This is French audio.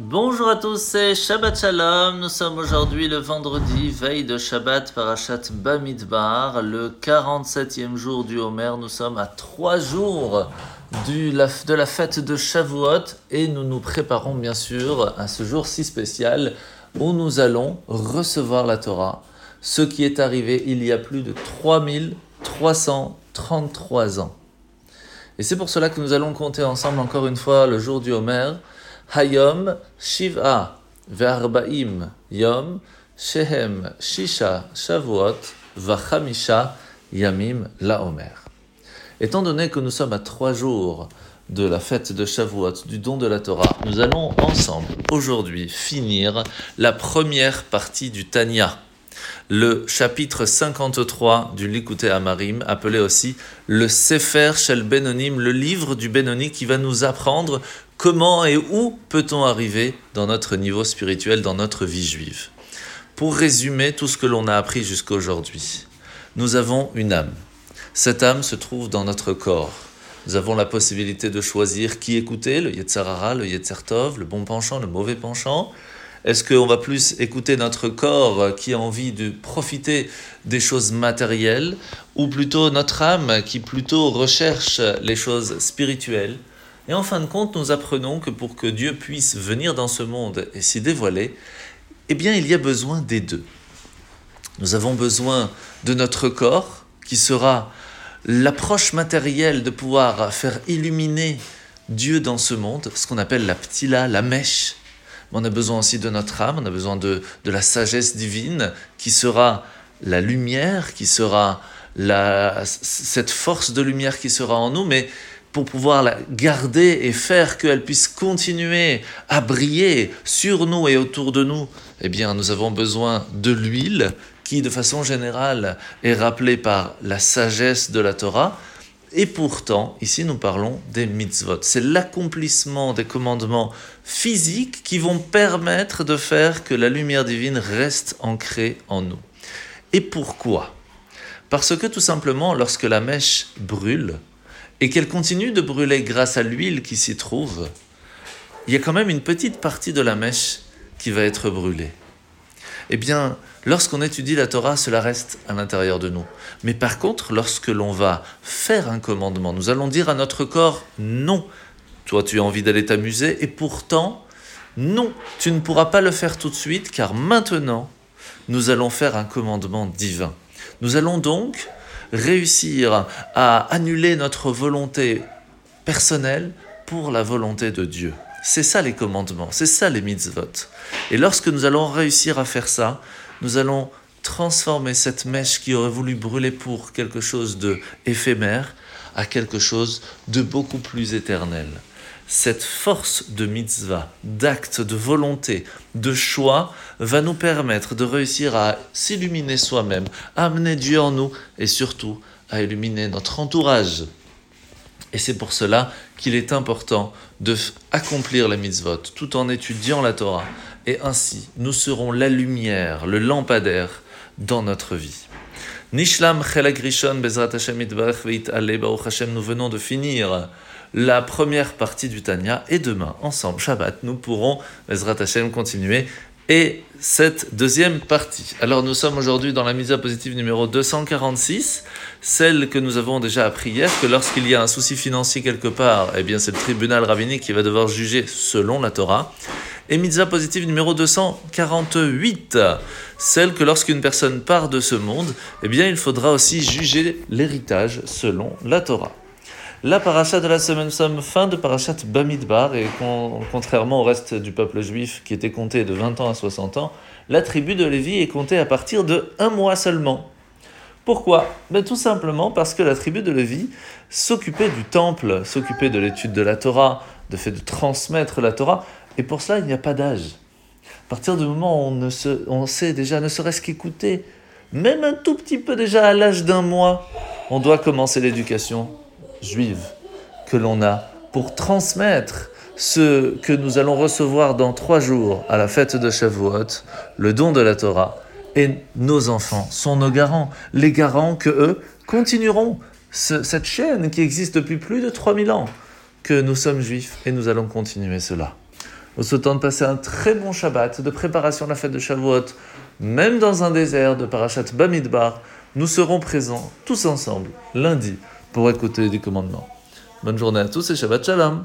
Bonjour à tous, c'est Shabbat Shalom. Nous sommes aujourd'hui le vendredi, veille de Shabbat Parashat Bamidbar, le 47e jour du Homer. Nous sommes à trois jours de la fête de Shavuot et nous nous préparons bien sûr à ce jour si spécial où nous allons recevoir la Torah, ce qui est arrivé il y a plus de 3333 ans. Et c'est pour cela que nous allons compter ensemble encore une fois le jour du Homer. Hayom Shiva Ve'arbaim Yom Shehem Shisha Shavuot Vachamisha Yamim Laomer. Étant donné que nous sommes à trois jours de la fête de Shavuot, du don de la Torah, nous allons ensemble aujourd'hui finir la première partie du Tanya le chapitre 53 du Likutei Amarim, appelé aussi le Sefer Shel Benonim, le livre du Benoni qui va nous apprendre comment et où peut-on arriver dans notre niveau spirituel, dans notre vie juive? Pour résumer tout ce que l'on a appris jusqu'à aujourd'hui, nous avons une âme. Cette âme se trouve dans notre corps. Nous avons la possibilité de choisir qui écouter, le Yetzarara, le Yetzertov, le bon penchant, le mauvais penchant. Est-ce qu'on va plus écouter notre corps qui a envie de profiter des choses matérielles ou plutôt notre âme qui plutôt recherche les choses spirituelles? Et en fin de compte, nous apprenons que pour que Dieu puisse venir dans ce monde et s'y dévoiler, eh bien, il y a besoin des deux. Nous avons besoin de notre corps qui sera l'approche matérielle de pouvoir faire illuminer Dieu dans ce monde, ce qu'on appelle la ptila, la mèche, on a besoin aussi de notre âme, on a besoin de, la sagesse divine qui sera la lumière, qui sera cette force de lumière qui sera en nous, mais pour pouvoir la garder et faire qu'elle puisse continuer à briller sur nous et autour de nous, eh bien, nous avons besoin de l'huile qui, de façon générale, est rappelée par la sagesse de la Torah, et pourtant, ici nous parlons des mitzvot. C'est l'accomplissement des commandements physiques qui vont permettre de faire que la lumière divine reste ancrée en nous. Et pourquoi? Parce que tout simplement, lorsque la mèche brûle, et qu'elle continue de brûler grâce à l'huile qui s'y trouve, il y a quand même une petite partie de la mèche qui va être brûlée. Eh bien, lorsqu'on étudie la Torah, cela reste à l'intérieur de nous. Mais par contre, lorsque l'on va faire un commandement, nous allons dire à notre corps non. Toi, tu as envie d'aller t'amuser et pourtant, non, tu ne pourras pas le faire tout de suite car maintenant, nous allons faire un commandement divin. Nous allons donc réussir à annuler notre volonté personnelle pour la volonté de Dieu. C'est ça les commandements, c'est ça les mitzvot. Et lorsque nous allons réussir à faire ça, nous allons transformer cette mèche qui aurait voulu brûler pour quelque chose de éphémère à quelque chose de beaucoup plus éternel. Cette force de mitzvah, d'acte, de volonté, de choix va nous permettre de réussir à s'illuminer soi-même, à amener Dieu en nous et surtout à illuminer notre entourage. Et c'est pour cela qu'il est important de accomplir la mitzvot tout en étudiant la Torah. Et ainsi, nous serons la lumière, le lampadaire dans notre vie. Nishlam Bezrat Hashem Hashem, nous venons de finir la première partie du Tanya et demain, ensemble, Shabbat, nous pourrons, Bezrat Hashem, continuer et cette deuxième partie. Alors nous sommes aujourd'hui dans la mise à positive numéro 246, celle que nous avons déjà appris hier, que lorsqu'il y a un souci financier quelque part, eh bien c'est le tribunal rabbinique qui va devoir juger selon la Torah. Et mitzvah positive numéro 248, celle que lorsqu'une personne part de ce monde, eh bien il faudra aussi juger l'héritage selon la Torah. La paracha de la semaine somme fin de parachat Bamidbar, et contrairement au reste du peuple juif qui était compté de 20 ans à 60 ans, la tribu de Lévi est comptée à partir de un mois seulement. Pourquoi? Ben, Tout simplement parce que la tribu de Lévi s'occupait du temple, s'occupait de l'étude de la Torah, de fait de transmettre la Torah, et pour cela il n'y a pas d'âge. À partir du moment où on, ne se, on sait déjà, ne serait-ce qu'écouter, même un tout petit peu déjà à l'âge d'un mois, on doit commencer l'éducation juive que l'on a pour transmettre ce que nous allons recevoir dans trois jours à la fête de Shavuot, le don de la Torah. Et nos enfants sont nos garants, les garants que eux continueront cette chaîne qui existe depuis plus de 3000 ans, que nous sommes juifs et nous allons continuer cela. Nous souhaitons de passer un très bon Shabbat de préparation à la fête de Shavuot, même dans un désert de Parashat Bamidbar. Nous serons présents tous ensemble lundi pour écouter des commandements. Bonne journée à tous et Shabbat Shalom